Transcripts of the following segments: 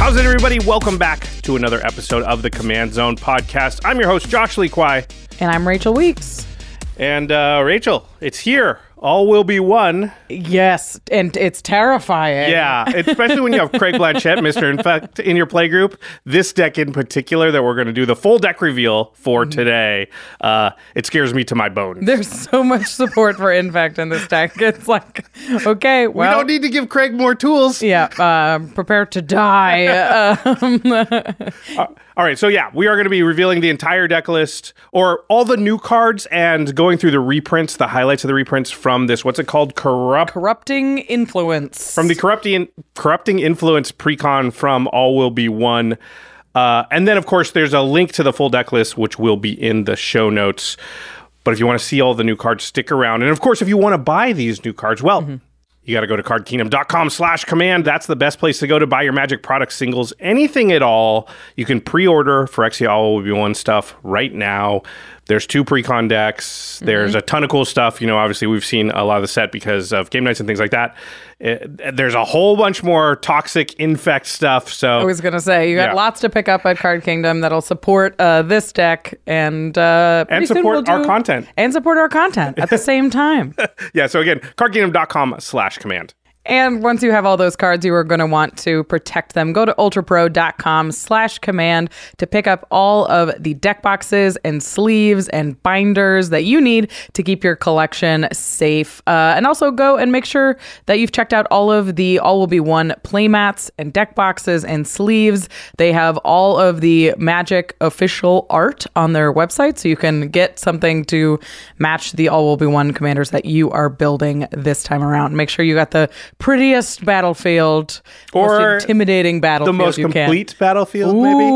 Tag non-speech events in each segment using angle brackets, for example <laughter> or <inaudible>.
How's it, everybody? Welcome back to another episode of the Command Zone podcast. I'm your host, Josh Lee Kwai. And I'm Rachel Weeks. And uh, Rachel, it's here. All will be one. Yes, and it's terrifying. Yeah, <laughs> especially when you have Craig Blanchett, Mr. Infect, in your playgroup. This deck in particular that we're going to do the full deck reveal for Mm-hmm. today, uh, it scares me to my bones. There's so much support for Infect in this deck. <laughs> It's like, okay, we don't need to give Craig more tools. yeah, uh, prepare to die. <laughs> Um, All right, so yeah, we are going to be revealing the entire deck list or all the new cards and going through the reprints, the highlights of the reprints from this. What's it called? Corrupt corrupting influence. from the corrupting corrupting influence precon from All Will Be One. Uh, and then, of course, there's a link to the full deck list, which will be in the show notes. But if you want to see all the new cards, stick around. And of course, if you want to buy these new cards, well, you got to go to cardkingdom.com slash command. That's the best place to go to buy your magic product singles, anything at all. You can pre-order for XE All Will Be One stuff right now. There's two pre-con decks. There's a ton of cool stuff. You know, obviously we've seen a lot of the set because of game nights and things like that. Uh, there's a whole bunch more toxic infect stuff. So I was gonna say you got Yeah. lots to pick up at Card Kingdom that'll support uh, this deck and uh, And support we'll our do- content. and support our content at the <laughs> same time. yeah, so again, cardkingdom.com slash command. And once you have all those cards, you are going to want to protect them. Go to ultrapro.com slash command to pick up all of the deck boxes and sleeves and binders that you need to keep your collection safe. Uh, and also go and make sure that you've checked out all of the All Will Be One playmats and deck boxes and sleeves. They have all of the Magic official art on their website, so you can get something to match the All Will Be One commanders that you are building this time around. Make sure you got the prettiest battlefield, Or most intimidating battlefield, The most complete battlefield, can. maybe?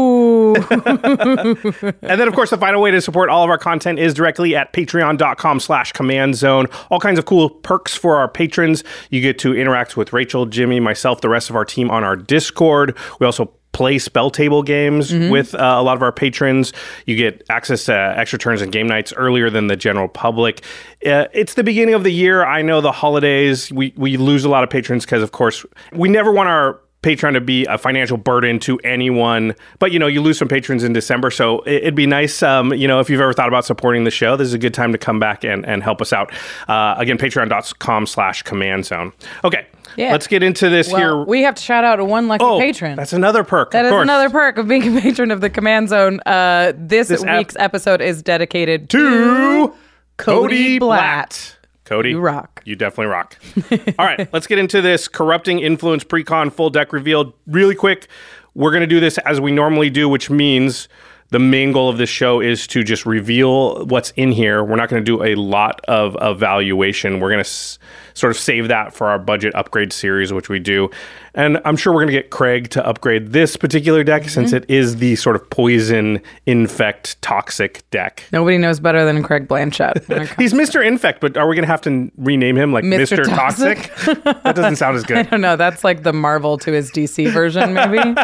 <laughs> And then, of course, the final way to support all of our content is directly at patreon.com slash command zone. All kinds of cool perks for our patrons. You get to interact with Rachel, Jimmy, myself, the rest of our team on our Discord. We also play spell table games with uh, a lot of our patrons. You get access to extra turns and game nights earlier than the general public. Uh, it's the beginning of the year. I know the holidays, we, we lose a lot of patrons because, of course, we never want our Patreon to be a financial burden to anyone. But you know, you lose some patrons in December, so it- it'd be nice. Um, you know, if you've ever thought about supporting the show, this is a good time to come back and, and help us out. Uh, again, patreon.com slash command zone. Okay. Yeah. Let's get into this well, here. we have to shout out a one lucky oh, patron. That's another perk. That of is course. another perk of being a patron of the Command Zone. Uh, this, This ep- week's episode is dedicated to Cody Blatt. Blatt. Cody, You rock. You definitely rock. <laughs> All right, let's get into this corrupting influence precon full deck revealed really quick. We're going to do this as we normally do, which means the main goal of this show is to just reveal what's in here. We're not going to do a lot of evaluation. We're going to s- sort of save that for our budget upgrade series, which we do. And I'm sure we're going to get Craig to upgrade this particular deck since Mm-hmm. it is the sort of poison, infect, toxic deck. Nobody knows better than Craig Blanchett. <laughs> when it comes- He's Mr. Infect, but are we going to have to rename him like Mr. Mr. Toxic? <laughs> that doesn't sound as <laughs> good. I don't know. That's like the Marvel to his DC version, maybe.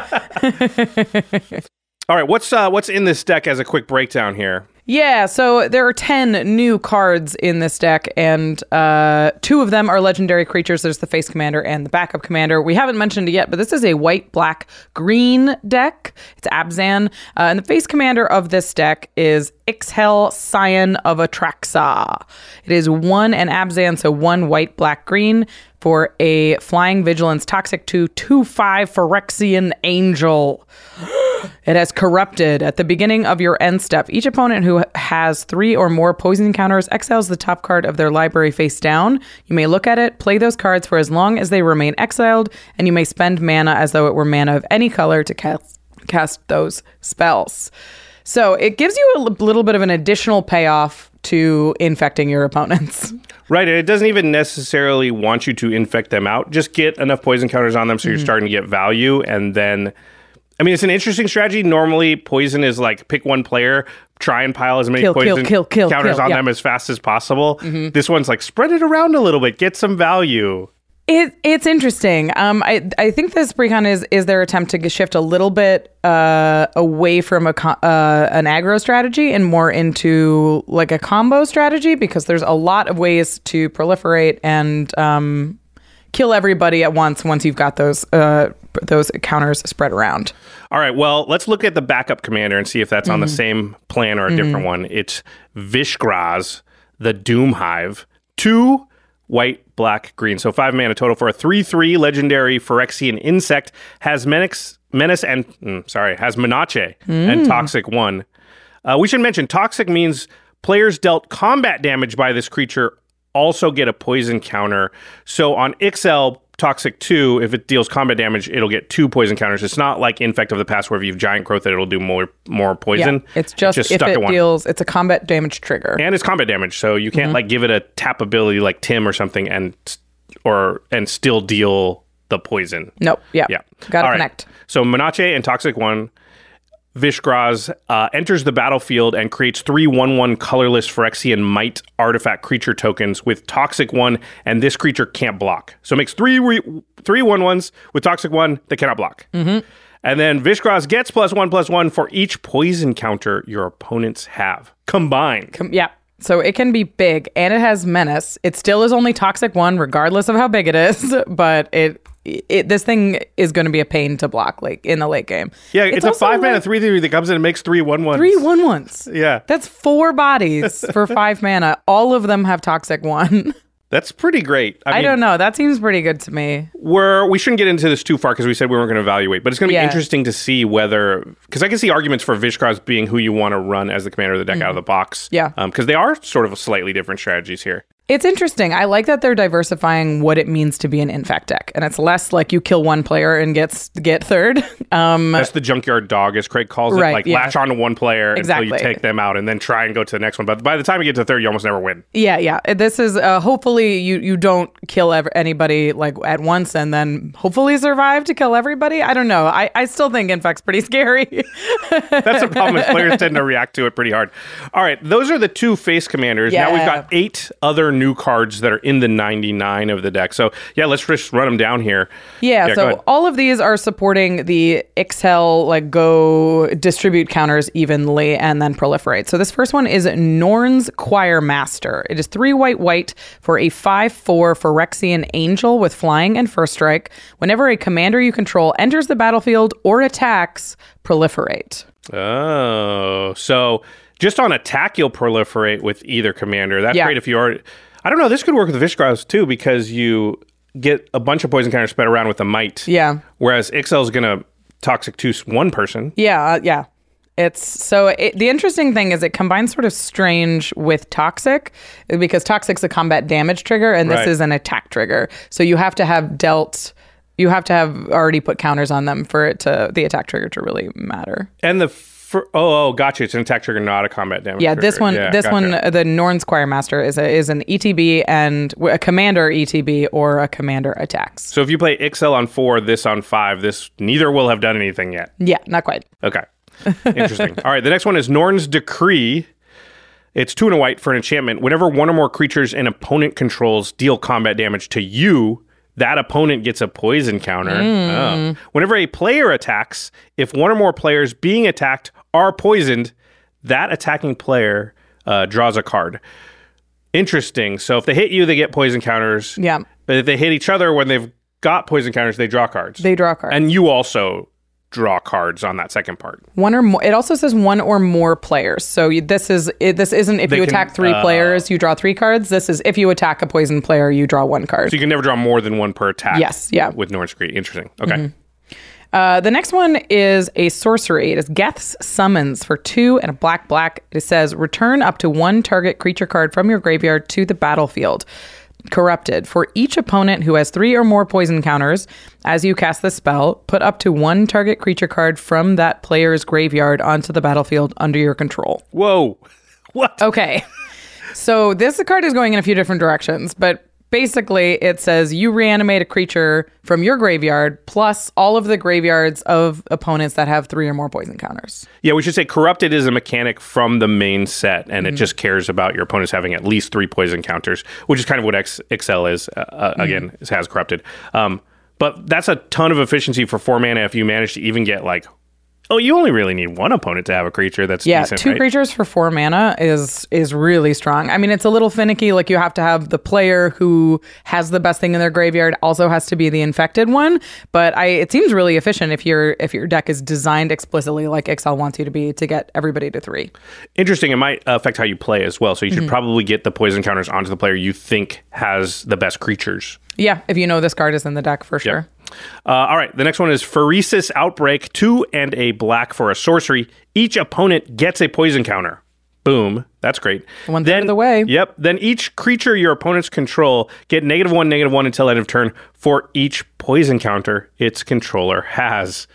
All right, what's uh, what's in this deck as a quick breakdown here? Yeah, so there are 10 new cards in this deck, and uh, two of them are legendary creatures. There's the face commander and the backup commander. We haven't mentioned it yet, but this is a white, black, green deck. It's Abzan. Uh, and the face commander of this deck is Ixhel, Scion of Atraxa. It is one and Abzan, so one white, black, green for a flying vigilance toxic 2 2 5 Phyrexian Angel. It has corrupted at the beginning of your end step. Each opponent who has three or more poison counters exiles the top card of their library face down. You may look at it, play those cards for as long as they remain exiled, and you may spend mana as though it were mana of any color to cast, cast those spells. So it gives you a little bit of an additional payoff to infecting your opponents. Right, and it doesn't even necessarily want you to infect them out. Just get enough poison counters on them so you're Mm-hmm. starting to get value, and then, I mean, it's an interesting strategy. Normally, poison is like pick one player, try and pile as many Kill, poison kill, kill, counters on yeah. Mm-hmm. them as fast as possible. This one's like spread it around a little bit, get some value. It it's interesting. Um, I I think this precon is is their attempt to shift a little bit uh away from a co- uh, an aggro strategy and more into like a combo strategy because there's a lot of ways to proliferate and um kill everybody at once once you've got those uh those counters spread around. All right, well, let's look at the backup commander and see if that's Mm-hmm. on the same plan or a different one. It's Vishgraz, the Doom Hive. Two white, black, green. So five mana total for a 3 3 legendary Phyrexian insect. Has Menace, Menace and, mm, sorry, has Menace and Toxic 1. Uh, we should mention Toxic means players dealt combat damage by this creature also get a poison counter. So on Ixhel Toxic 2, if it deals combat damage, it'll get two poison counters. It's not like Infect of the Past where if you have Giant Growth that it'll do more more poison. it's just, if stuck it deals it's a combat damage trigger. and it's combat damage, so you can't mm-hmm. like give it a tap ability like Tim or something and or and still deal the poison. nope. Yeah. Yeah. Got to All right. connect. So Menace and Toxic 1, Vishgraz uh, enters the battlefield and creates three 1 1 colorless Phyrexian Mite artifact creature tokens with Toxic 1, and this creature can't block. So it makes three re- three 1 1s with Toxic 1 that cannot block. Mm-hmm. And then Vishgraz gets plus 1 plus 1 for each poison counter your opponents have combined. Com- yeah. So it can be big and it has menace. It still is only toxic one, regardless of how big it is. <laughs> But it, it this thing is going to be a pain to block like in the late game. yeah, it's, a 5 mana like 3 3 that comes in and makes three 1 1s. three one ones. Yeah. That's four bodies for <laughs> five mana. All of them have toxic one. <laughs> That's pretty great. I mean, don't know. That seems pretty good to me. we're we shouldn't get into this too far because we said we weren't going to evaluate, but it's going to be Yeah. interesting to see whether because I can see arguments for Vishgraz being who you want to run as the commander of the deck out of the box. Mm-hmm. Yeah. because they are sort of slightly different strategies here. It's interesting. I like that they're diversifying what it means to be an infect deck, and it's less like you kill one player and gets get third. <laughs> Um, That's the junkyard dog, as Craig calls it. Right, Like yeah. latch on to one player until you take them out, and then try and go to the next one. But by the time you get to third, you almost never win. Yeah, yeah. This is uh, hopefully you you don't kill ever, anybody like at once and then hopefully survive to kill everybody. I don't know. I, I still think infect's pretty <laughs> scary. That's the problem. is players tend to react to it pretty hard. All right, those are the two face commanders. Now we've got eight other new cards that are in the 99 of the deck. So yeah, let's just run them down here. yeah, go so all of these are supporting the Ixhel like go distribute counters evenly and then proliferate. So this first one is Norn's Choir Master. It is three white white for a five four Phyrexian Angel with flying and first strike. Whenever a commander you control enters the battlefield or attacks, proliferate. Oh, so just on attack, you'll proliferate with either commander. That's Yeah. great if you are. I don't know. This could work with Vishgraz too because you get a bunch of poison counters spread around with the mite. Yeah. Whereas Ixhel is going to toxic to one person. Yeah, uh, yeah. It's so it, the interesting thing is it combines sort of strange with toxic because toxic's a combat damage trigger and this Right. is an attack trigger. So you have to have dealt you have to have already put counters on them for it to the attack trigger to really matter. And the fir- oh oh gotcha. It's an attack trigger, not a combat damage. Yeah, this trigger. one Yeah, this gotcha. one uh, the Norn's Choir Master is a is an ETB and a commander ETB or a commander attacks. So if you play Ixhel on four, this on five, this neither will have done anything yet. Yeah, not quite. Okay. <laughs> Interesting. All right. The next one is Norn's Decree. It's two and a white for an enchantment. Whenever one or more creatures an opponent controls deal combat damage to you, that opponent gets a poison counter. Oh. Whenever a player attacks, if one or more players being attacked are poisoned, that attacking player uh, draws a card. Interesting. So if they hit you, they get poison counters. Yeah. But if they hit each other when they've got poison counters, they draw cards. They draw cards. and you also draw cards on that second part. one or more. It also says one or more players. So you- this is it, this isn't if They you can- attack three uh, players, you draw three cards. This is if you attack a poison player, you draw one card. So you can never draw more than one per attack. Yes, yeah. With Norn's Decree. Interesting. Okay. Uh, the next one is a sorcery. It is Geth's Summons for two and a black black. It says return up to one target creature card from your graveyard to the battlefield. Corrupted. For each opponent who has three or more poison counters, as you cast the spell, put up to one target creature card from that player's graveyard onto the battlefield under your control. Whoa. <laughs> What? Okay. So this card is going in a few different directions, but basically it says you reanimate a creature from your graveyard plus all of the graveyards of opponents that have three or more poison counters. Yeah, we should say corrupted is a mechanic from the main set, and Mm-hmm. it just cares about your opponents having at least three poison counters, which is kind of what X, Ixhel is. Uh, uh, Mm-hmm. Again, has corrupted. Um, but that's a ton of efficiency for four mana if you manage to even get like, oh, you only really need one opponent to have a creature that's Yeah, decent, two right? creatures for four mana is is really strong. I mean, it's a little finicky. Like you have to have the player who has the best thing in their graveyard also has to be the infected one. But I, it seems really efficient if your if your deck is designed explicitly like Ixhel wants you to be to get everybody to three. Interesting. It might affect how you play as well. So you should Mm-hmm. probably get the poison counters onto the player you think has the best creatures. Yeah, if you know this card is in the deck for sure. Uh, all right, the next one is Phyresis Outbreak, two and a black for a sorcery. Each opponent gets a poison counter. Boom. That's great. One third of the way. Yep. Then each creature your opponents control get negative one, negative one until end of turn for each poison counter its controller has.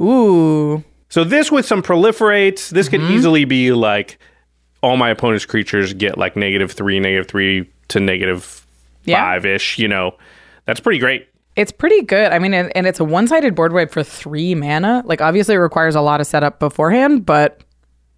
Ooh. So this with some proliferates, this could Mm-hmm. easily be like all my opponent's creatures get like negative three, negative three to negative Yeah. five ish. You know, that's pretty great. It's pretty good. I mean, and, it's a one-sided board wipe for three mana. Like, obviously, it requires a lot of setup beforehand, but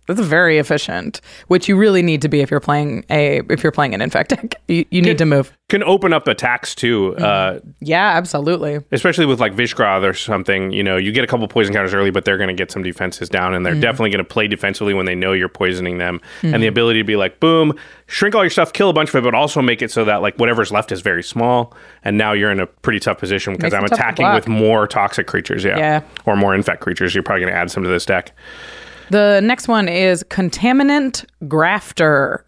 it's very efficient. Which you really need to be if you're playing a if you're playing an infect deck. <laughs> You, you need to move. Can open up attacks too. Mm-hmm. Uh, Yeah, absolutely. especially with like Vishgraz or something, you know, you get a couple poison counters early, but they're going to get some defenses down, and they're mm. definitely going to play defensively when they know you're poisoning them. And the mm. ability to be like, boom, shrink all your stuff, kill a bunch of it, but also make it so that like whatever's left is very small. And now you're in a pretty tough position because I'm it tough to attacking with more toxic creatures, yeah, Yeah. or more infect creatures. You're probably going to add some to this deck. The next one is Contaminant Grafter.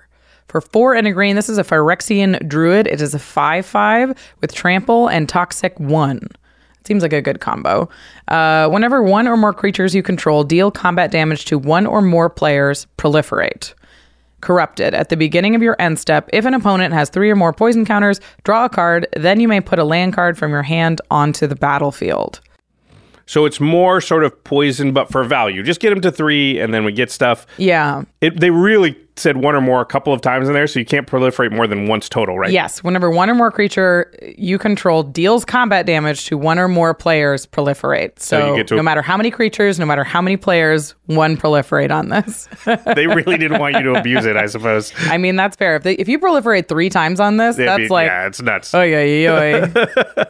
For four and a green, this is a Phyrexian Druid. It is a 5 5 with Trample and Toxic 1. Seems like a good combo. Uh, whenever one or more creatures you control deal combat damage to one or more players, proliferate. Corrupted. At the beginning of your end step, if an opponent has three or more poison counters, draw a card. Then you may put a land card from your hand onto the battlefield. So it's more sort of poison, but for value. Just get them to three, and then we get stuff. Yeah. It, they really said one or more a couple of times in there, so you can't proliferate more than once total, right? Yes, whenever one or more creature you control deals combat damage to one or more players, proliferate. So, to- no matter how many creatures, no matter how many players, one proliferate on this. <laughs> they really didn't want you to abuse it, I <laughs> suppose. I mean, that's fair. If, they, if you proliferate three times on this, It'd that's be- like, yeah, it's nuts. oh yeah, yeah, yeah.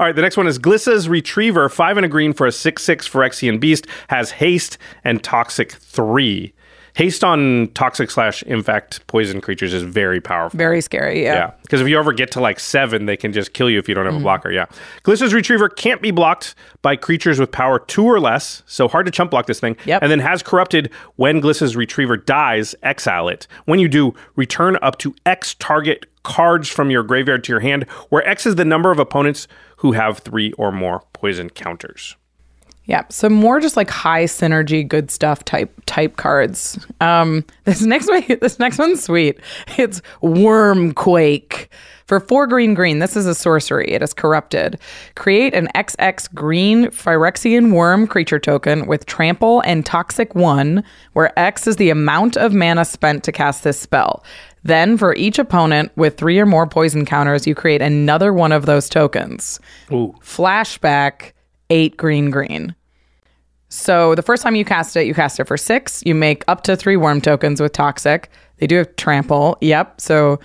All right, the next one is Glissa's Retriever, five and a green for a six-six Phyrexian beast, has haste and toxic three. Haste on toxic slash infect poison creatures is very powerful. very scary. Yeah. Yeah, because if you ever get to like seven, they can just kill you if you don't have a mm-hmm. blocker. Yeah, Glissa's Retriever can't be blocked by creatures with power two or less, so hard to chump block this thing. Yep. And then has corrupted when Glissa's Retriever dies, exile it. When you do, return up to X target cards from your graveyard to your hand, where X is the number of opponents who have three or more poison counters. Yeah, so more just like high synergy, good stuff type type cards. Um, <laughs> this next one, <laughs> this next one's sweet. It's Wurmquake for four green green. This is a sorcery. It is corrupted. Create an XX green Phyrexian worm creature token with trample and toxic one, where X is the amount of mana spent to cast this spell. Then, for each opponent with three or more poison counters, you create another one of those tokens. Ooh. Flashback, eight green green. So the first time you cast it, you cast it for six. You make up to three worm tokens with toxic. They do have trample. Yep. So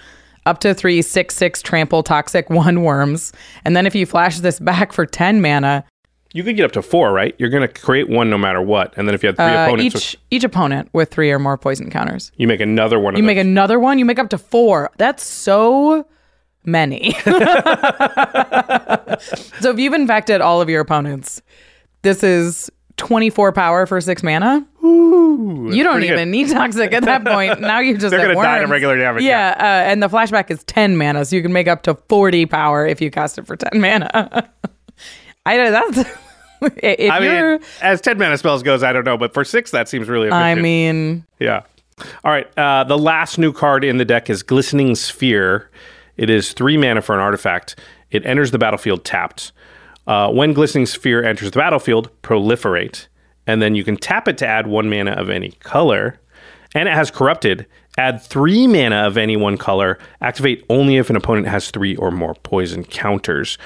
up to three, six, six trample, toxic, <laughs> one worms. And then if you flash this back for 10 mana, You could get up to four, right? You're going to create one no matter what, and then if you have three Uh, opponents, each with- each opponent with three or more poison counters. you make another one. You make another one. You make up to four. That's so many. <laughs> so if you've infected all of your opponents, this is 24 power for six mana. you don't even good. need toxic at that point. <laughs> Now you're just They're gonna die to regular damage, Yeah, uh, and the flashback is 10 mana, so you can make up to 40 power if you cast it for 10 mana. <laughs> I know that's. if I you're, mean, as ten mana spells goes, I don't know, but for six, that seems really. I mean, Yeah. All right. Uh, the last new card in the deck is Glistening Sphere. It is three mana for an artifact. It enters the battlefield tapped. Uh, when Glistening Sphere enters the battlefield, proliferate. And then you can tap it to add one mana of any color. And it has corrupted. Add three mana of any one color. Activate only if an opponent has three or more poison counters.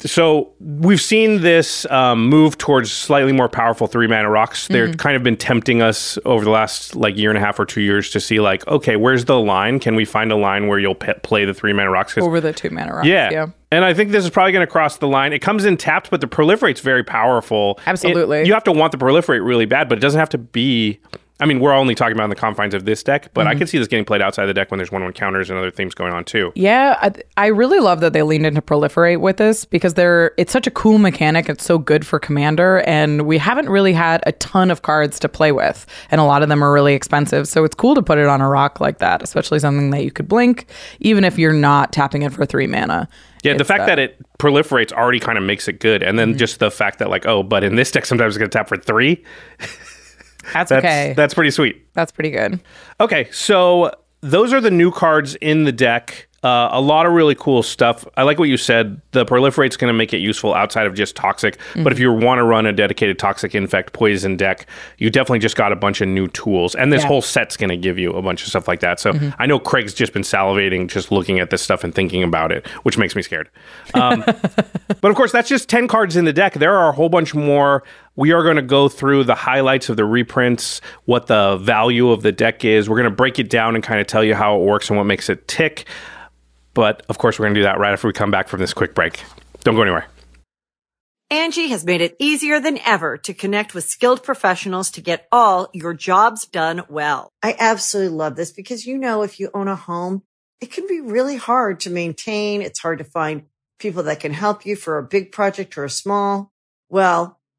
So we've seen this um, move towards slightly more powerful three mana rocks. They're Mm-hmm. kind of been tempting us over the last like year and a half or two years to see like, okay, where's the line? Can we find a line where you'll pe- play the three mana rocks over the two mana rocks. yeah. yeah. And I think this is probably going to cross the line. It comes in tapped, but the proliferate's very powerful. Absolutely. It- you have to want the proliferate really bad, but it doesn't have to be. I mean, we're only talking about in the confines of this deck, but Mm-hmm. I can see this getting played outside the deck when there's one one counters and other things going on too. Yeah, I, I really love that they leaned into proliferate with this because they're it's such a cool mechanic. It's so good for commander, and we haven't really had a ton of cards to play with, and a lot of them are really expensive. So it's cool to put it on a rock like that, especially something that you could blink, even if you're not tapping it for three mana. Yeah, the It's, fact uh, that it proliferates already kind of makes it good, and then Mm-hmm. just the fact that like, oh, but in this deck sometimes it's going to tap for three. <laughs> that's, That's okay, that's pretty sweet. that's pretty good. Okay, so those are the new cards in the deck. Uh, a lot of really cool stuff. I like what you said. The proliferate's going to make it useful outside of just toxic. But if you want to run a dedicated toxic infect poison deck, you definitely just got a bunch of new tools. And this Yeah. whole set's going to give you a bunch of stuff like that. So I know Craig's just been salivating just looking at this stuff and thinking about it, which makes me scared. Um, <laughs> but of course, that's just 10 cards in the deck. There are a whole bunch more. We are going to go through the highlights of the reprints, what the value of the deck is. We're going to break it down and kind of tell you how it works and what makes it tick. But of course, we're going to do that right after we come back from this quick break. Don't go anywhere. Angie has made it easier than ever to connect with skilled professionals to get all your jobs done well. I absolutely love this because, you know, if you own a home, it can be really hard to maintain. It's hard to find people that can help you for a big project or a small. Well,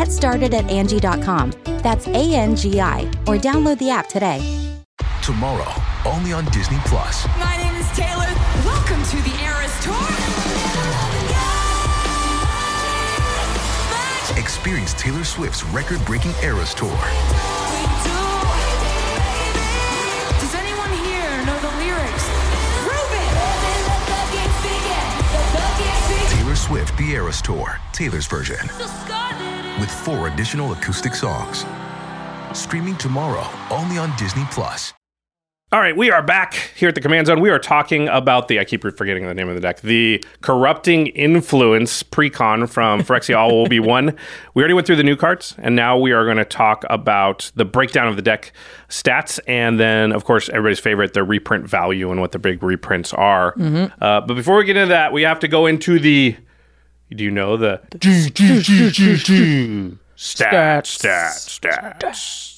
Get started at Angie.com. That's A N G I, or download the app today. Tomorrow, only on Disney Plus. My name is Taylor. Welcome to the Eras Tour. Experience Taylor Swift's record breaking Eras Tour. Does anyone here know the lyrics? Prove it! Taylor Swift The Eras Tour, Taylor's version, with four additional acoustic songs. Streaming tomorrow, only on Disney Plus. All right, we are back here at the Command Zone. We are talking about the, I keep forgetting the name of the deck, the Corrupting Influence Precon from <laughs> Phyrexia All will be one. We already went through the new cards, and now we are going to talk about the breakdown of the deck stats, and then, of course, everybody's favorite, the reprint value and what the big reprints are. Uh, but before we get into that, we have to go into the, do you know the stats, stats, stats.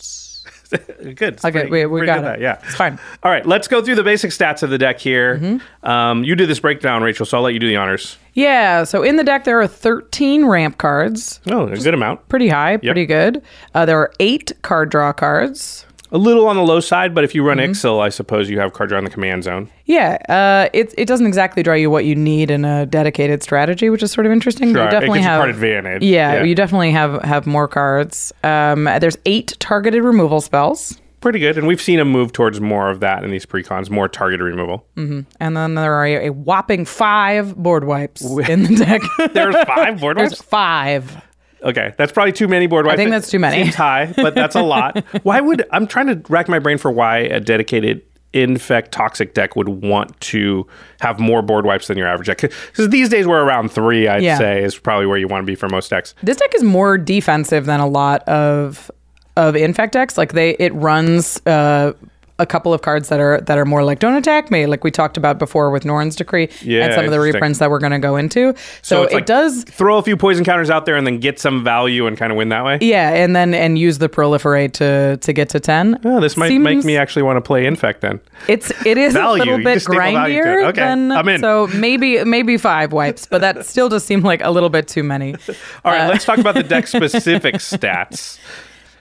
<laughs> Good. It's Okay, pretty- we, we got it. that, Yeah. It's fine. All right, let's go through the basic stats of the deck here. Mm-hmm. Um, you do this breakdown, Rachel, so I'll let you do the honors. Yeah, so in the deck there are 13 ramp cards. Oh, a good amount. Pretty high, pretty good. Uh, there are eight card draw cards. A little on the low side, but if you run Mm-hmm. Ixhel, I suppose you have card draw in the command zone. Yeah, uh, it, it doesn't exactly draw you what you need in a dedicated strategy, which is sort of interesting. Sure, you it definitely gives you have card advantage. Yeah, Yeah. you definitely have have more cards. Um, there's eight targeted removal spells, Pretty good. And we've seen a move towards more of that in these precons, more targeted removal. and then there are a, whopping five board wipes in the deck. <laughs> There's five board <laughs> There's wipes? five. Okay, that's probably too many board wipes. I think that's too many. Seems high, but that's a lot. <laughs> why would I'm trying to rack my brain for why a dedicated infect toxic deck would want to have more board wipes than your average deck? Because these days we're around three, I'd Yeah. say, is probably where you want to be for most decks. This deck is more defensive than a lot of of infect decks. Like they, it runs uh, a couple of cards that are that are more like don't attack me, like we talked about before with Norn's Decree Yeah, and some of the reprints that we're going to go into. So, it's it like does. throw a few poison counters out there and then get some value and kind of win that way. Yeah, and then and use the proliferate to to get to ten. Oh, this might make me actually want to play infect then. It's it is Value. a little bit just staple value to it. grindier Okay, than I'm in. so maybe maybe five wipes, but that still does seem like a little bit too many. <laughs> All Uh, right, let's talk about the deck <laughs> specific stats.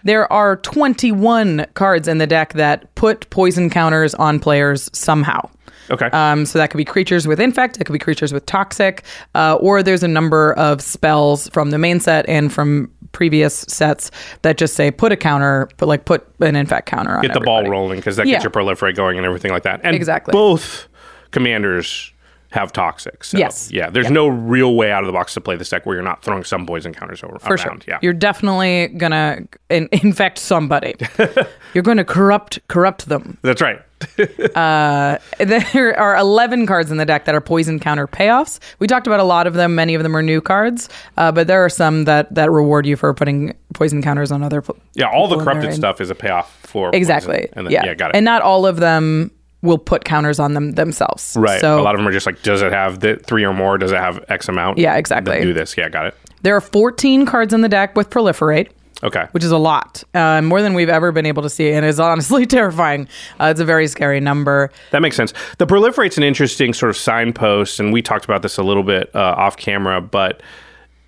There are 21 cards in the deck that put poison counters on players somehow. Okay. Um, so that could be creatures with infect, it could be creatures with toxic, uh, or there's a number of spells from the main set and from previous sets that just say put a counter, but like put an infect counter on get the ball rolling because that Yeah. gets your proliferate going and everything like that. And Exactly. both commanders have toxic. So, Yes. Yeah, there's no real way out of the box to play this deck where you're not throwing some poison counters over For sure. Yeah. You're definitely gonna in- infect somebody. <laughs> You're gonna corrupt corrupt them. That's right. <laughs> <laughs> There are 11 cards in the deck that are poison counter payoffs. We talked about a lot of them. Many of them are new cards, uh, but there are some that that reward you for putting poison counters on other. pl- Yeah, all the corrupted stuff is a payoff for poison. Exactly. And then, yeah. yeah, got it. And not all of them will put counters on them themselves. right. So a lot of them are just like, does it have the three or more? Does it have X amount? Yeah, exactly. Then do this. Yeah, got it. there are 14 cards in the deck with proliferate. Okay. which is a lot, uh, more than we've ever been able to see, and is honestly <laughs> terrifying. Uh, it's a very scary number. That makes sense. The proliferate's an interesting sort of signpost, and we talked about this a little bit uh, off camera, but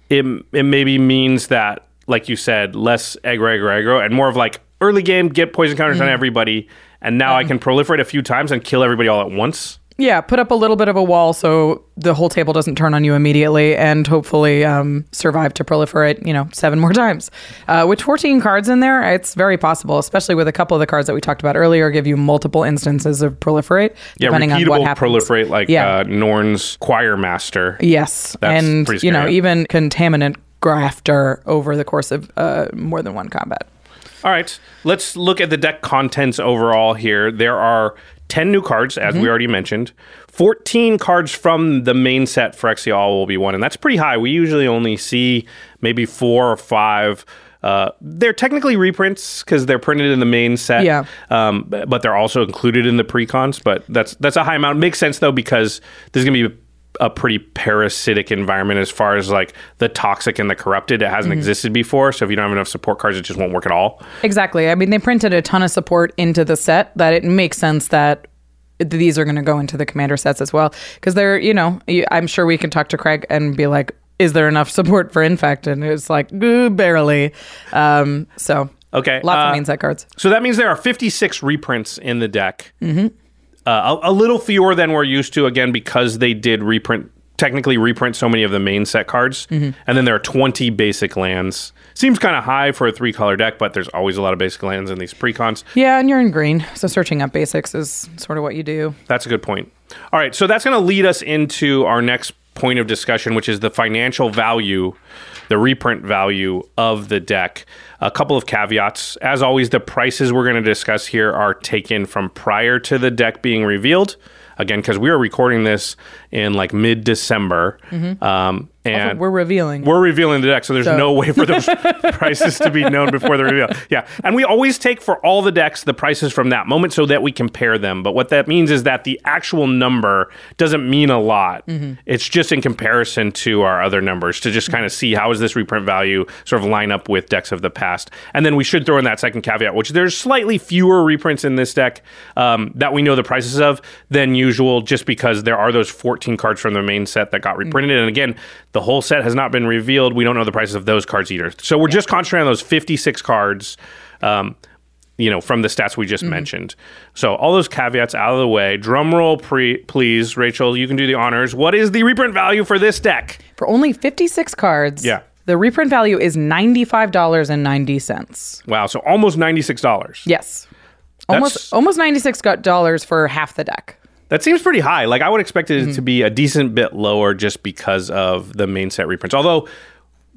it, it maybe means that, like you said, less aggro, aggro, aggro, and more of like early game, get poison counters Mm-hmm. on everybody, and now I can proliferate a few times and kill everybody all at once. Yeah, put up a little bit of a wall so the whole table doesn't turn on you immediately, and hopefully um, survive to proliferate. You know, seven more <laughs> times. Uh, with 14 cards in there, it's very possible, especially with a couple of the cards that we talked about earlier, give you multiple instances of proliferate, Yeah, depending on what happens. proliferate like Yeah. uh, Norn's Choir Master. Yes, That's and you know even contaminant grafter over the course of uh, more than one combat. All right, let's look at the deck contents overall here. There are 10 new cards, as Mm-hmm. we already mentioned. 14 cards from the main set for All will be one, and that's pretty high. We usually only see maybe four or five. Uh, they're technically reprints because they're printed in the main set, Yeah. um, but they're also included in the precons. But that's that's a high amount. It Makes sense though because there's gonna be a pretty parasitic environment as far as like the toxic and the corrupted. It Mm-hmm. hasn't existed before, so if you don't have enough support cards, it just won't work at all. Exactly. I mean, they printed a ton of support into the set that it makes sense that these are going to go into the commander sets as well because they're, you know, I'm sure we can talk to Craig and be like, is there enough support for infect? And it's like, "Uh, barely. Um, so Okay, lots uh, of main set cards. So that means there are 56 reprints in the deck. Mm-hmm. Uh, a, a little fewer than we're used to, again, because they did reprint, technically reprint so many of the main set cards. Mm-hmm. And then there are 20 basic lands. Seems kind of high for a three color deck, but there's always a lot of basic lands in these precons. Yeah, and you're in green, so searching up basics is sort of what you do. That's a good point. All right, so that's going to lead us into our next point of discussion, which is the financial value, the the reprint value of the deck. A couple of caveats. As always, the prices we're going to discuss here are taken from prior to the deck being revealed. Again, because we are recording this in like mid December. Um, and we're revealing. We're revealing the deck, so there's So- no way for those <laughs> prices to be known before the reveal. Yeah. And we always take for all the decks the prices from that moment so that we compare them. But what that means is that the actual number doesn't mean a lot. Mm-hmm. It's just in comparison to our other numbers to just kind of mm-hmm. see how is this reprint value sort of line up with decks of the past. And then we should throw in that second caveat, which there's slightly fewer reprints in this deck um, that we know the prices of than usual, just because there are those 14 cards from the main set that got mm. reprinted. And again, the whole set has not been revealed. We don't know the prices of those cards either. So we're just concentrating on those 56 cards. Um, you know, from the stats we just mentioned. So all those caveats out of the way. Drum roll, pre- please, Rachel. You can do the honors. What is the reprint value for this deck? For only 56 cards, Yeah. the reprint value is $95.90. Wow, so almost ninety-six dollars. Yes. That's- Almost almost $96 for half the deck. That seems pretty high. Like I would expect it Mm-hmm. to be a decent bit lower just because of the main set reprints. Although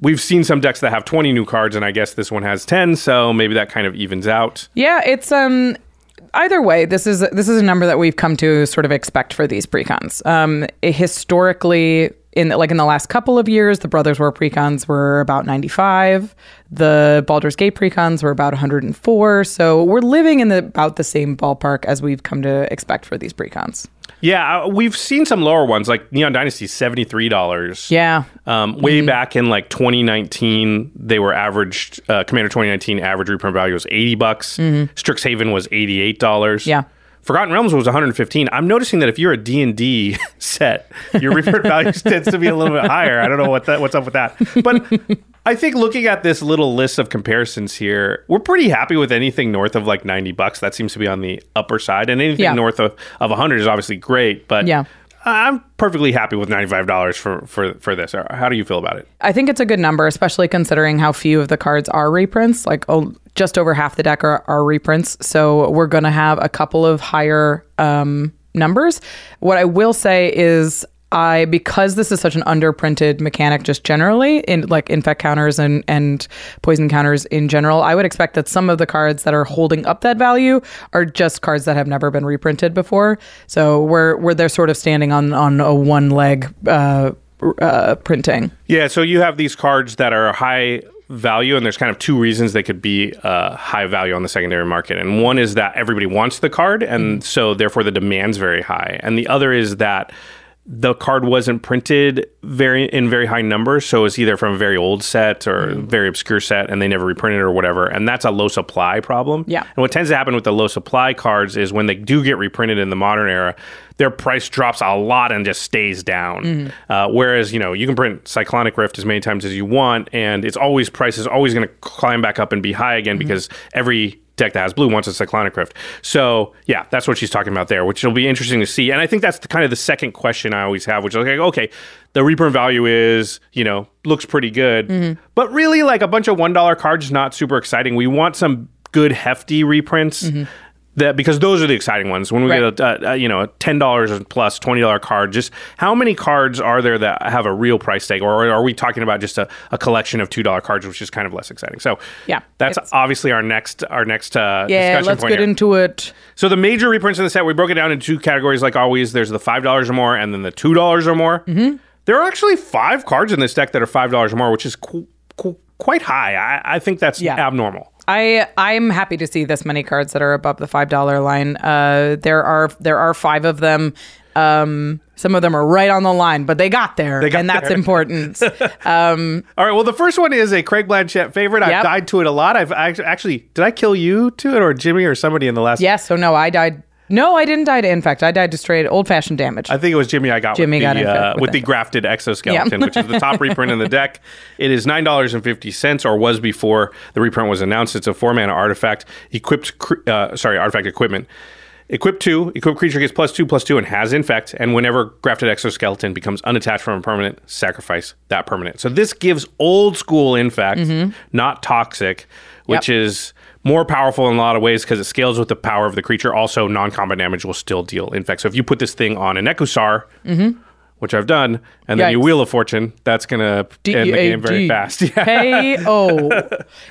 we've seen some decks that have twenty new cards, and I guess this one has ten, so maybe that kind of evens out. Yeah, it's um either way, this is this is a number that we've come to sort of expect for these precons. Um historically in like in the last couple of years, the Brothers War precons were about 95. The Baldur's Gate precons were about 104. So we're living in the, about the same ballpark as we've come to expect for these precons. Yeah, uh, we've seen some lower ones like Neon Dynasty, seventy three dollars. Yeah. Um, way back in like 2019, they were averaged. Uh, Commander 2019 average reprint value was 80 bucks. Strixhaven was 88 dollars. Yeah. Forgotten Realms was 115. I'm noticing that if you're a D&D <laughs> set, your reprint <laughs> value tends to be a little bit higher. I don't know what that what's up with that. But I think looking at this little list of comparisons here, we're pretty happy with anything north of like 90 bucks. That seems to be on the upper side. And anything Yeah. north of, of 100 is obviously great, but Yeah. I'm perfectly happy with $95 for for for this. How do you feel about it? I think it's a good number, especially considering how few of the cards are reprints. Like, oh, just over half the deck are, are reprints. So we're going to have a couple of higher um, numbers. What I will say is, I because this is such an underprinted mechanic, just generally in like infect counters and and poison counters in general, I would expect that some of the cards that are holding up that value are just cards that have never been reprinted before. So we're we're they're sort of standing on on a one leg uh, uh, printing. Yeah, so you have these cards that are high value, and there's kind of two reasons they could be uh, high value on the secondary market. And one is that everybody wants the card, and so therefore the demand's very high. And the other is that the card wasn't printed very in very high numbers, so it's either from a very old set or mm. very obscure set, and they never reprinted it or whatever. And that's a low supply problem. Yeah. And what tends to happen with the low supply cards is when they do get reprinted in the modern era, their price drops a lot and just stays down. Mm-hmm. Uh, whereas, you know, you can print Cyclonic Rift as many times as you want, and it's always price is always going to climb back up and be high again mm-hmm. because every deck that has blue wants a Cyclonic Rift. So, yeah, that's what she's talking about there, which will be interesting to see. And I think that's the, kind of the second question I always have, which is like, okay, the reprint value is, you know, looks pretty good, mm-hmm. but really like a bunch of $1 cards not super exciting. We want some good hefty reprints mm-hmm. That because those are the exciting ones. When we Right. get a, a, you know a ten dollars plus twenty dollar card, just how many cards are there that have a real price tag, or are we talking about just a, a collection of two dollar cards, which is kind of less exciting? So Yeah, that's obviously our next our next uh, Yeah, discussion let's get here. into it. So the major reprints in the set, we broke it down into two categories, like always. There's the five dollars or more, and then the two dollars or more. Mm-hmm. There are actually five cards in this deck that are five dollars or more, which is qu- quite high. I, I think that's Yeah. abnormal. I I'm happy to see this many cards that are above the five dollar line. Uh, there are there are five of them. Um, some of them are right on the line, but they got there, They got and that's there. important. <laughs> All right. Well, the first one is a Craig Blanchett favorite. I've Yep. died to it a lot. I've act- actually, did I kill you to it or Jimmy or somebody in the last? yes. So no, I died. No, I didn't die to infect. I died to straight old fashioned damage. I think it was Jimmy I got Jimmy with got the, uh, with with the grafted exoskeleton, which is the top reprint in the deck. <laughs> It is nine dollars and fifty cents, or was before the reprint was announced. It's a four mana artifact equipped. Uh, sorry, artifact equipment. Equip two, equipped creature gets plus two, plus two, and has infect. And whenever grafted exoskeleton becomes unattached from a permanent, sacrifice that permanent. So this gives old school infect, not toxic, which Mm-hmm. Yep. is more powerful in a lot of ways because it scales with the power of the creature. Also, non combat damage will still deal infect. So if you put this thing on a Nekusar, which I've done, and then you wheel of fortune. That's gonna end the game very fast. <laughs> Yeah. Hey, oh,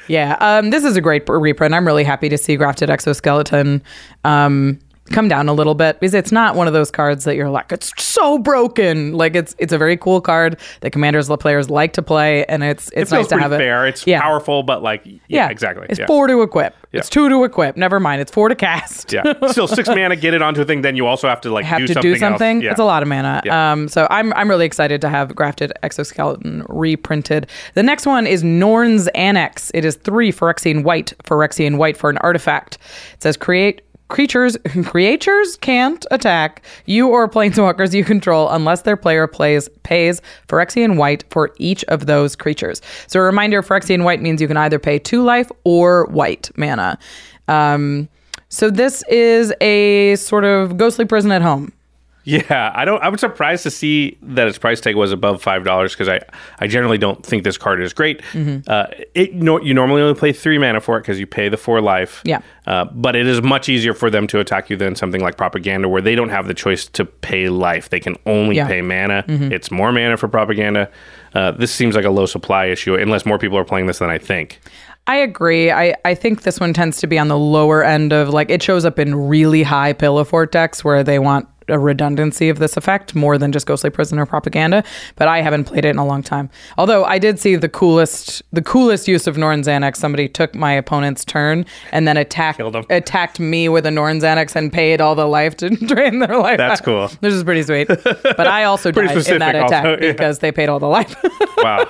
yeah. Um, this is a great reprint. I'm really happy to see Grafted Exoskeleton um, come down a little bit because it's not one of those cards that you're like it's so broken. Like it's it's a very cool card that commanders players like to play, and it's it's feels nice to have it. fair. It's yeah. powerful, but like yeah, exactly. It's yeah. four to equip. Yeah. It's two to equip. Never mind. It's four to cast. Yeah, <laughs> still six mana. Get it onto a thing. Then you also have to like have do to something do something. Yeah. It's a lot of mana. Yeah. Um, so I'm I'm really excited to have Grafted Exoskeleton reprinted. The next one is Norn's Annex. It is three Phyrexian white, Phyrexian white for an artifact. It says create creatures <laughs> creatures can't attack you or planeswalkers you control unless their player plays pays Phyrexian white for each of those creatures. So a reminder, Phyrexian white means you can either pay two life or white mana. Um, so this is a sort of ghostly prison at home. Yeah, I don't. I was surprised to see that its price tag was above five dollars because I, I generally don't think this card is great. Mm-hmm. Uh, it no, you normally only play three mana for it because you pay the four life. Yeah. Uh, but it is much easier for them to attack you than something like propaganda, where they don't have the choice to pay life; they can only Yeah. Mm-hmm. pay mana. It's more mana for propaganda. Uh, this seems like a low supply issue, unless more people are playing this than I think. I agree. I, I think this one tends to be on the lower end of like it shows up in really high pillow fort decks where they want a redundancy of this effect more than just ghostly prisoner propaganda. But I haven't played it in a long time. Although I did see the coolest the coolest use of Norn's Annex. Somebody took my opponent's turn and then attacked attacked me with a Norn's Annex and paid all the life to <laughs> drain their life. That's cool. <laughs> This is pretty sweet. But I also <laughs> died in that attack also, yeah. because they paid all the life. Wow,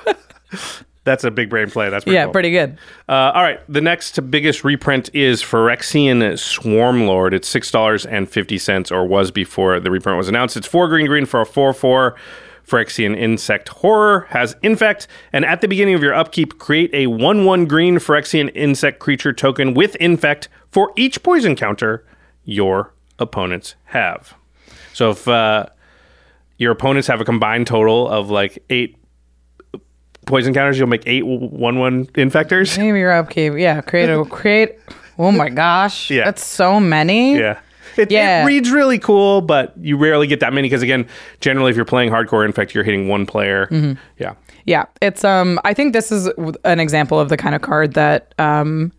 that's a big brain play. That's pretty yeah, cool. pretty good. Uh, all right, the next biggest reprint is Phyrexian Swarmlord. It's six dollars and fifty cents, or was before the reprint was announced. It's four green green for a four four. Phyrexian Insect Horror has Infect, and at the beginning of your upkeep, create a one one green Phyrexian Insect creature token with Infect for each poison counter your opponents have. So if uh, your opponents have a combined total of like eight poison counters, you'll make eight one one infectors. Maybe your upkeep. Yeah, create a <laughs> create. Oh my gosh, Yeah. that's so many. Yeah. It, Yeah. it reads really cool, but you rarely get that many because again, generally if you're playing hardcore infect, you're hitting one player. Mm-hmm. Yeah. Yeah, it's um. I think this is an example of the kind of card that um.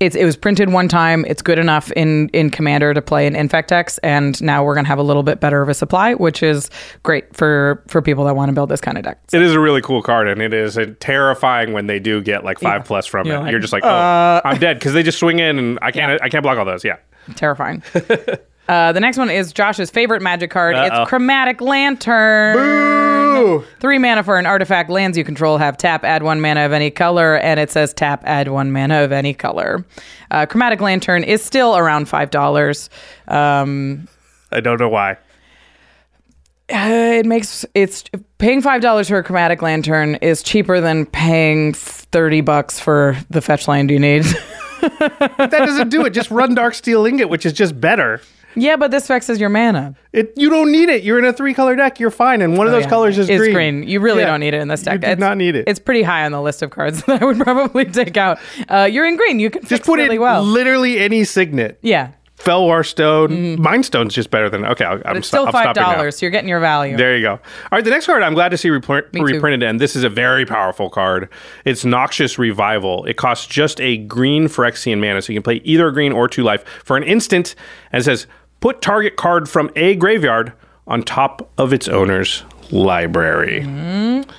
It's, it was printed one time. It's good enough in, in Commander to play in Infectex, and now we're gonna have a little bit better of a supply, which is great for for people that want to build this kind of deck. It is a really cool card, and it is uh, terrifying when they do get like five plus from You're it. like, you're just like, oh, I'm dead because they just swing in, and I <laughs> can't, I can't block all those. Yeah, Terrifying. <laughs> uh, the next one is Josh's favorite magic card. Uh-oh. It's Chromatic Lantern. Three mana for an artifact. Lands you control have tap, add one mana of any color, and it says tap, add one mana of any color. Uh, Chromatic Lantern is still around five dollars. Um, I don't know why. uh, it makes it's paying five dollars for a Chromatic Lantern is cheaper than paying thirty bucks for the fetch land you need. <laughs> That doesn't do it. Just run Darksteel Ingot, which is just better. yeah, but this fixes your mana. It you don't need it. You're in a three color deck. You're fine, and one of those Oh, Yeah. colors is It's green. You really Yeah. don't need it in this deck. You do it's, not need it. It's pretty high on the list of cards <laughs> that I would probably take out. Uh, you're in green. You can just put really it well. literally any signet. yeah, Fellwar Stone, Mind Stone's just better than okay. Mm-hmm. it's still five dollars. So you're getting your value. There you go. All right, the next card I'm glad to see reprint, reprinted, and this is a very powerful card. It's Noxious Revival. It costs just a green Phyrexian mana, so you can play either a green or two life for an instant, and it says put target card from a graveyard on top of its owner's library.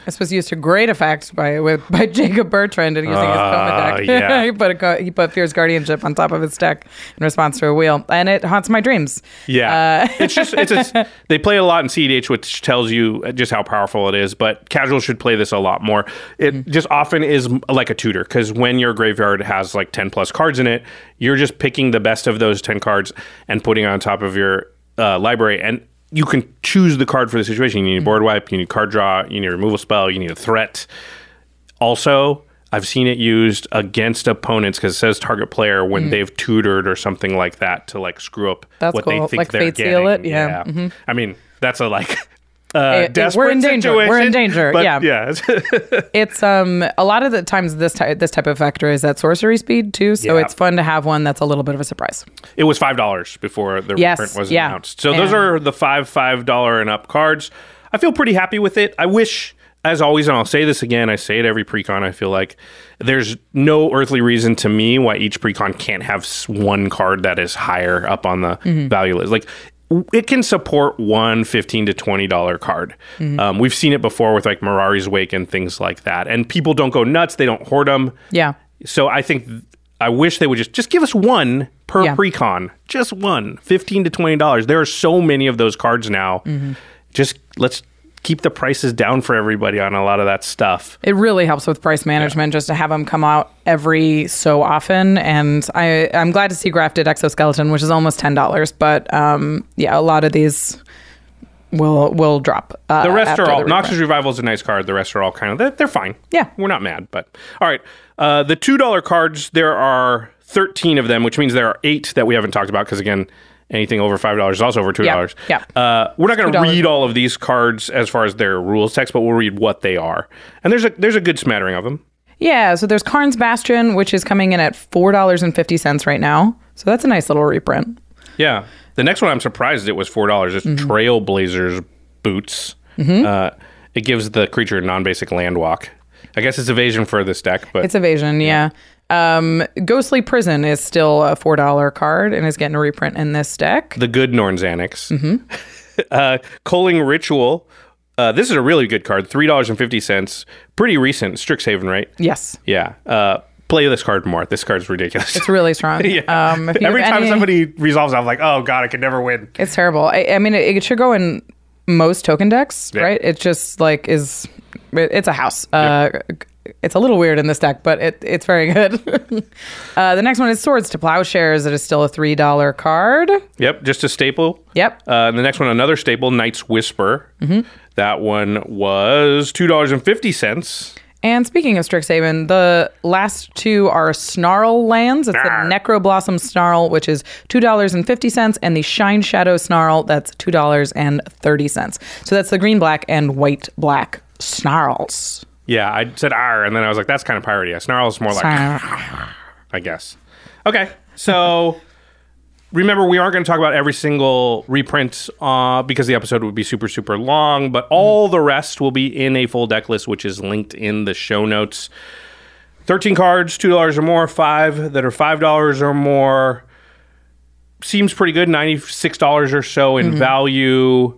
This was used to great effect by with by <laughs> Jacob Bertrand and using his Ah, Coma deck. yeah. <laughs> he put a he put Fierce Guardianship on top of his deck in response to a wheel, and it haunts my dreams. Yeah, Uh, <laughs> it's just it's a, they play it a lot in CEDH, which tells you just how powerful it is. But casuals should play this a lot more. It Mm-hmm. just often is like a tutor because when your graveyard has like ten plus cards in it, you're just picking the best of those ten cards and putting it on top of your uh, library and. You can choose the card for the situation. You need Mm-hmm. a board wipe, you need card draw, you need a removal spell, you need a threat. Also, I've seen it used against opponents because it says target player when they've tutored or something like that to like screw up Mm. That's what cool. they think Like they're Fate Seal getting. it? Yeah. Mm-hmm. I mean, that's a like uh, Eh, eh, we're in danger. We're in danger. but Yeah. <laughs> yeah. It's um a lot of the times this type this type of factor is at sorcery speed too, so Yeah. it's fun to have one that's a little bit of a surprise. it was five dollars before the Yes, reprint was yeah. announced. So those are the five five dollar and up cards. I feel pretty happy with it. I wish, as always, and I'll say this again, I say it every precon. I feel like there's no earthly reason to me why each precon can't have one card that is higher up on the value list. Like it can support one 15 to 20 dollar card um, we've seen it before with like mirari's wake and things like that and people don't go nuts they don't hoard them Yeah. so I think I wish they would just just give us one per Yeah. precon, just one, 15 to twenty dollars. There are so many of those cards now. Mm-hmm. Just let's keep the prices down for everybody on a lot of that stuff. It really helps with price management just to have them come out every so often. And I, I'm glad to see Grafted Exoskeleton, which is almost ten dollars. But um, yeah, a lot of these will will drop. Uh, The rest are all the Noxious. Revival is a nice card. The rest are all kind of they're, they're fine. Yeah. we're not mad. But all right, uh, the two dollar cards there are thirteen of them, which means there are eight that we haven't talked about because again. Anything over five dollars is also over two dollars. yeah. Uh, we're not going to read all of these cards as far as their rules text, but we'll read what they are. And there's a there's a good smattering of them. Yeah, so there's Karn's Bastion, which is coming in at four dollars and fifty cents right now. So that's a nice little reprint. Yeah. The next one I'm surprised it was four dollars. It's Mm-hmm. Trailblazers boots. Uh, it gives the creature non-basic land walk. I guess it's evasion for this deck, but It's evasion, yeah. Um, Ghostly Prison is still a four dollar card and is getting a reprint in this deck. the good Norn's Annex. Mm-hmm. <laughs> uh, Culling Ritual. Uh, this is a really good card. Three dollars and fifty cents. Pretty recent. Strixhaven, right? yes, Yeah. Uh, play this card more. This card's ridiculous. it's really strong. <laughs> yeah. Um, Every time any- somebody resolves, I'm like, oh god, I could never win. It's terrible. I, I mean, it, it should go in most token decks, Yeah. right? It just like is. it- It's a house. Uh, it's a little weird in this deck, but it, it's very good. <laughs> uh, the next one is Swords to Plowshares. It is still a three dollar card. Yep, just a staple. Yep. Uh, and the next one, another staple, Night's Whisper. Mm-hmm. That one was two dollars and fifty cents. And speaking of Strixhaven, the last two are Snarl lands. It's Arr. the Necroblossom Snarl, which is $2.50, and the Shineshadow Snarl, that's $2.30. So that's the green black and white black snarls. Yeah, I said R, and then I was like, that's kind of piratey. Snarl is more like, I guess. Okay, so remember, we aren't going to talk about every single reprint uh, because the episode would be super, super long, but all the rest will be in a full deck list, which is linked in the show notes. 13 cards, $2 or more, five that are $5 or more. Seems pretty good, $96 or so in value.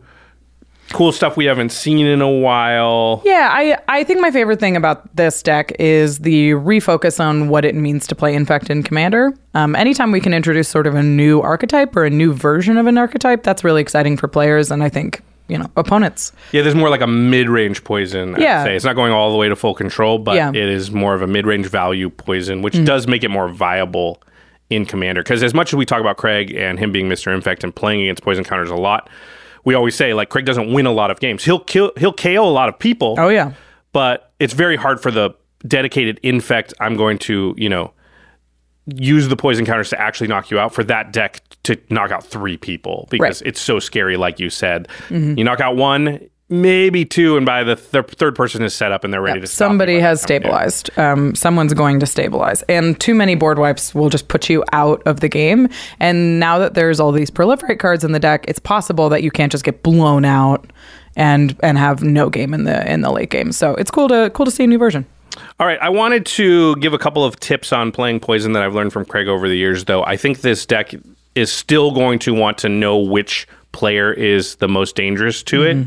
Cool stuff we haven't seen in a while. Yeah, I, I think my favorite thing about this deck is the refocus on what it means to play Infect in Commander. Um, anytime we can introduce sort of a new archetype or a new version of an archetype, that's really exciting for players and I think, you know, opponents. Yeah, there's more like a mid-range poison. I'd Yeah. say it's not going all the way to full control, but Yeah. It is more of a mid-range value poison, which does make it more viable in Commander. Because as much as we talk about Craig and him being Mr. Infect and playing against poison counters a lot, we always say like Craig doesn't win a lot of games. He'll kill, he'll KO a lot of people. Oh, yeah. but it's very hard for the dedicated infect. I'm going to you know use the poison counters to actually knock you out for that deck to knock out three people because Right. Mm-hmm. it's so scary like you said you knock out one maybe two and by the th- third person is set up and they're ready to Somebody has that time. Yeah. stabilized. Um, someone's going to stabilize. And too many board wipes will just put you out of the game. And now that there's all these proliferate cards in the deck, it's possible that you can't just get blown out and and have no game in the in the late game. So it's cool to cool to see a new version. All right, I wanted to give a couple of tips on playing poison that I've learned from Craig over the years, though. I think this deck is still going to want to know which player is the most dangerous to it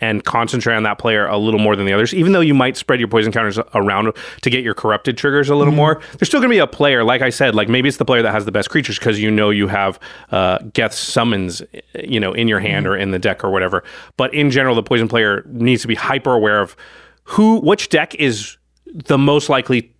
and concentrate on that player a little more than the others. Even though you might spread your poison counters around to get your corrupted triggers a little mm-hmm. more, there's still going to be a player, like I said, like maybe it's the player that has the best creatures because you know you have uh, Geth's summons, eh, you know, in your hand mm-hmm. or in the deck or whatever. But in general, the poison player needs to be hyper aware of who, which deck is the most likely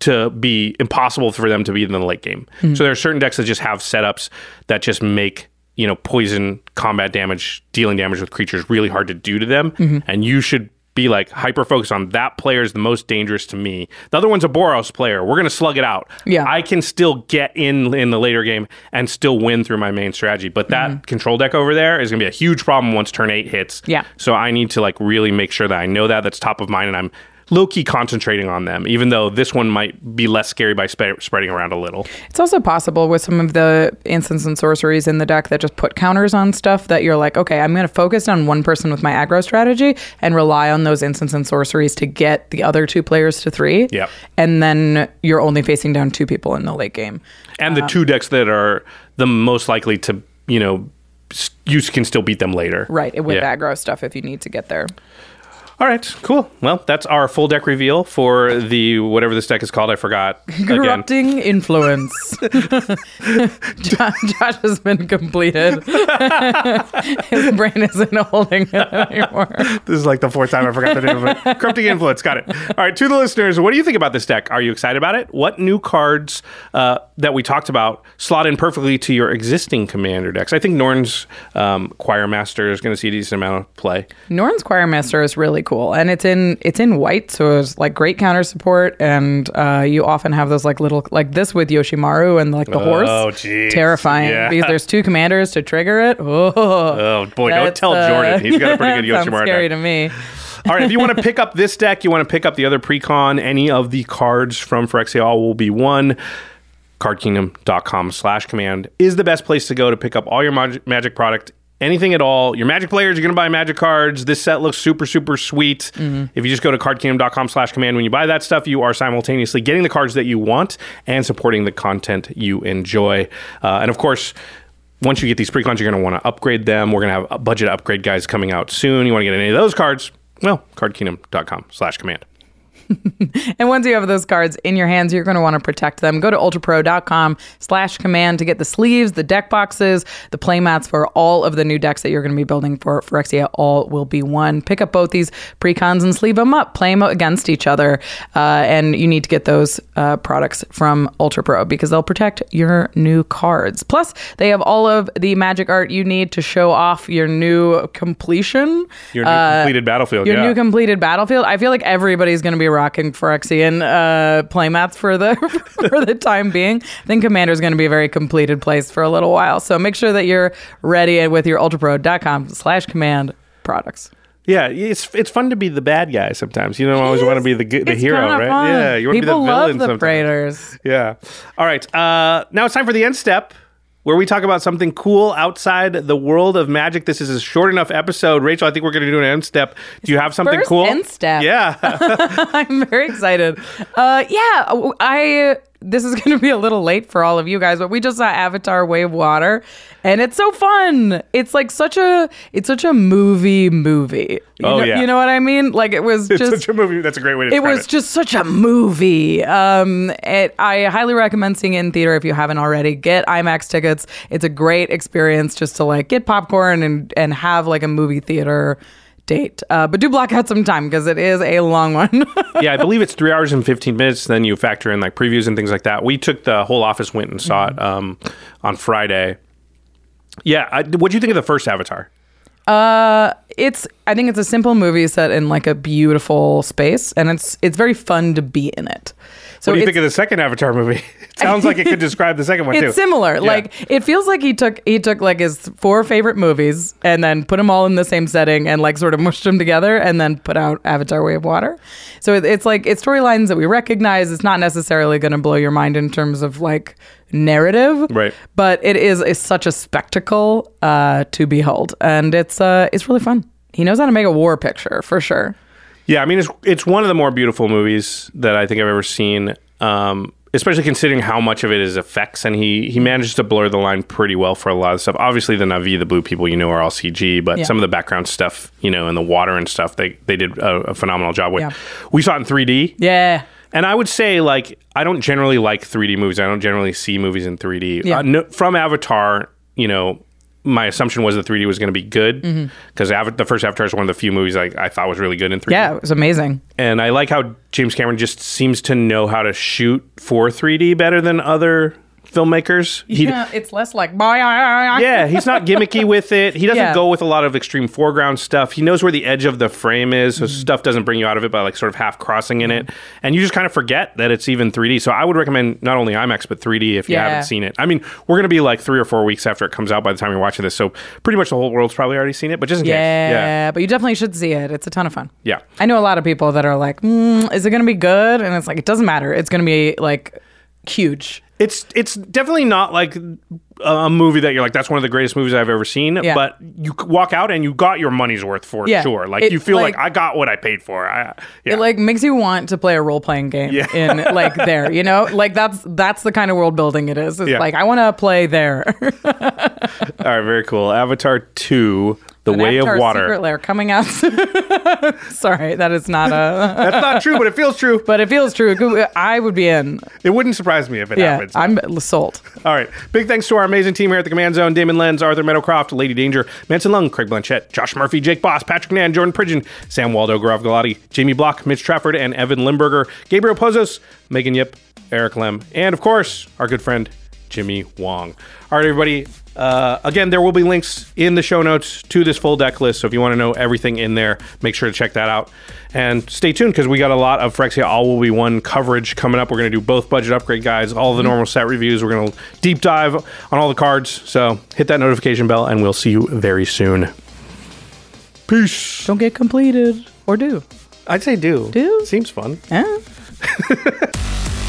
to be impossible for them to beat in the late game. Hmm. So there are certain decks that just have setups that just make you know poison combat damage, dealing damage with creatures really hard to do to them, mm-hmm. and you should be like hyper focused on that player is the most dangerous to me. The other one's a Boros player. We're gonna slug it out. Yeah. I can still get in in the later game and still win through my main strategy. But that mm-hmm. control deck over there is gonna be a huge problem once turn eight hits. Yeah. So I need to like really make sure that I know that that's top of mind and I'm low key concentrating on them, even though this one might be less scary by spe- spreading around a little. It's also possible with some of the instants and sorceries in the deck that just put counters on stuff that you're like, okay, I'm going to focus on one person with my aggro strategy and rely on those instants and sorceries to get the other two players to three. Yep. And then you're only facing down two people in the late game. And the two um, decks that are the most likely to, you know, you can still beat them later. Right. With Yeah. aggro stuff if you need to get there. All right, cool. Well, that's our full deck reveal for the whatever this deck is called. I forgot. <laughs> Again. Corrupting influence. <laughs> Josh, Josh has been completed. <laughs> His brain isn't holding it anymore. This is like the fourth time I forgot the name of it. Corrupting Influence. Got it. All right, to the listeners, what do you think about this deck? Are you excited about it? What new cards uh, that we talked about slot in perfectly to your existing commander decks? I think Norn's um, Choir Master is going to see a decent amount of play. Norn's Choirmaster is really cool, and it's in it's in white, so it's like great counter support, and uh, you often have those like little like this with Yoshimaru and like the horse. Oh, jeez. terrifying! Yeah. Because there's two commanders to trigger it. <laughs> Oh, Oh, boy, don't tell uh, Jordan. He's got a pretty good that <laughs> sounds Yoshimaru Scary deck. to me. All right, if you want to pick up this deck, you want to pick up the other precon, any of the cards from Phyrexia all will be one. cardkingdom.com slash command is the best place to go to pick up all your mag- magic product anything at all. Your magic players you're going to buy magic cards. This set looks super super sweet. If you just go to cardkingdom.com slash command when you buy that stuff you are simultaneously getting the cards that you want and supporting the content you enjoy. Uh, and of course once you get these precons you're going to want to upgrade them. We're going to have budget upgrade guys coming out soon. You want to get any of those cards? Well cardkingdom.com slash command <laughs> And once you have those cards in your hands, you're going to want to protect them. Go to ultrapro.com slash command to get the sleeves, the deck boxes, the playmats for all of the new decks that you're going to be building for Phyrexia. All will be one. Pick up both these precons and sleeve them up. Play them against each other. Uh, and you need to get those uh, products from Ultra Pro because they'll protect your new cards. Plus, they have all of the magic art you need to show off your new completion. your new Uh, completed battlefield your yeah. new completed battlefield. I feel like everybody's going to be rocking Phyrexian uh, playmats for the <laughs> for the time being. I think Commander is going to be a very completed place for a little while. So make sure that you're ready with your ultrapro.com slash command products. Yeah, it's it's fun to be the bad guy sometimes. You don't always want to be the the It's hero, right? fun. Yeah, you want to be the villain love the sometimes. Yeah. All right. Uh, now it's time for the end step, where we talk about something cool outside the world of magic. This is a short enough episode, Rachel. I think we're going to do an end step. Do you have something First cool? end step. Yeah. <laughs> I'm very excited. Uh, yeah, I. This is <laughs> going to be a little late for all of you guys, but we just saw Avatar: Way of Water, and it's so fun. It's like such a, it's such a movie movie. You Oh, know, yeah. you know what I mean? Like it was <laughs> it's just such a movie. That's a great way to it was just such a movie. Um, it, I highly recommend seeing it in theater if you haven't already. Get IMAX tickets. It's a great experience just to like get popcorn and and have like a movie theater date. Uh, but do block out some time because it is a long one. <laughs> yeah, I believe it's three hours and 15 minutes. Then you factor in like previews and things like that. We took the whole office, went and saw Mm-hmm. it um, on Friday. Yeah. I, what do you think of the first Avatar? Uh, it's I think it's a simple movie set in like a beautiful space, and it's it's very fun to be in it. So What do you think of the second Avatar movie? <laughs> It sounds like it could <laughs> describe the second one too. It's similar. Yeah. Like it feels like he took he took like his four favorite movies and then put them all in the same setting and like sort of mushed them together and then put out Avatar: Way of Water. So it, it's like it's storylines that we recognize. It's not necessarily going to blow your mind in terms of like narrative, Right. But it is a, such a spectacle uh, to behold, and it's uh, it's really fun. He knows how to make a war picture for sure. Yeah, I mean it's it's one of the more beautiful movies that I think I've ever seen. Um, especially considering how much of it is effects, and he he manages to blur the line pretty well for a lot of stuff. Obviously, the Navi, the blue people, you know, are all CG, but Yeah. some of the background stuff, you know, and the water and stuff, they they did a, a phenomenal job with. Yeah. We saw it in 3D. Yeah. And I would say, like, I don't generally like 3D movies. I don't generally see movies in 3D. Yeah. Uh, no, from Avatar, you know, my assumption was that 3D was going to be good because the first Avatar is one of the few movies I, I thought was really good in 3D. Mm-hmm. Yeah, it was amazing. And I like how James Cameron just seems to know how to shoot for 3D better than other filmmakers. He, yeah, it's less like yeah. he's not gimmicky <laughs> with it. He doesn't Yeah. go with a lot of extreme foreground stuff. He knows where the edge of the frame is, Mm-hmm. so stuff doesn't bring you out of it by like sort of half crossing in it, and you just kind of forget that it's even 3D. So I would recommend not only IMAX but 3D if you Yeah. haven't seen it. I mean, we're gonna be like three or four weeks after it comes out by the time you're watching this, so pretty much the whole world's probably already seen it. But just in Yeah, case, yeah, but you definitely should see it. It's a ton of fun. yeah. I know a lot of people that are like, mm, "Is it going to be good?" And it's like, it doesn't matter. It's going to be like huge. It's it's definitely not like uh, a movie that you're like that's one of the greatest movies I've ever seen. Yeah. But you walk out and you got your money's worth for Yeah. sure. Like It, you feel like, like- I got what I paid for. I, yeah. It like makes you want to play a role playing game Yeah. in like <laughs> there, you know? Like that's that's the kind of world building it is. It's like I want to play there. <laughs> All right, very cool. Avatar two, The Way Avatar of Water. Secret Lair coming out. <laughs> Sorry, that is not a. <laughs> That's not true, but it feels true. but it feels true. I would be in. It wouldn't surprise me if it Yeah, happens. I'm sold. All right. Big thanks to our amazing team here at the Command Zone Damon Lenz, Arthur Meadowcroft, Lady Danger, Manson Lung, Craig Blanchett, Josh Murphy, Jake Boss, Patrick Nan, Jordan Pridgeon, Sam Waldo, Gaurav Galati, Jamie Block, Mitch Trafford, and Evan Limburger, Gabriel Pozos, Megan Yip, Eric Lem, and of course, our good friend, Jimmy Wong. All right, everybody. Uh, again, there will be links in the show notes to this full deck list. So if you want to know everything in there, make sure to check that out. And stay tuned because we got a lot of Phyrexia All Will Be One coverage coming up. We're going to do both budget upgrade guides, all the normal set reviews. We're going to deep dive on all the cards. So hit that notification bell, and we'll see you very soon. Peace. Don't get completed or do. I'd say do. Do? Seems fun. Yeah. <laughs>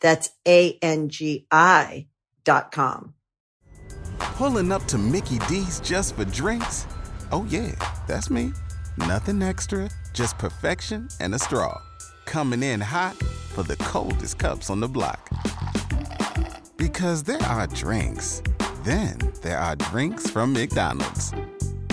That's A-N-G-I dot com. Pulling up to Mickey D's just for drinks? Oh, yeah, that's me. Nothing extra, just perfection and a straw. Coming in hot for the coldest cups on the block. Because there are drinks, then there are drinks from McDonald's.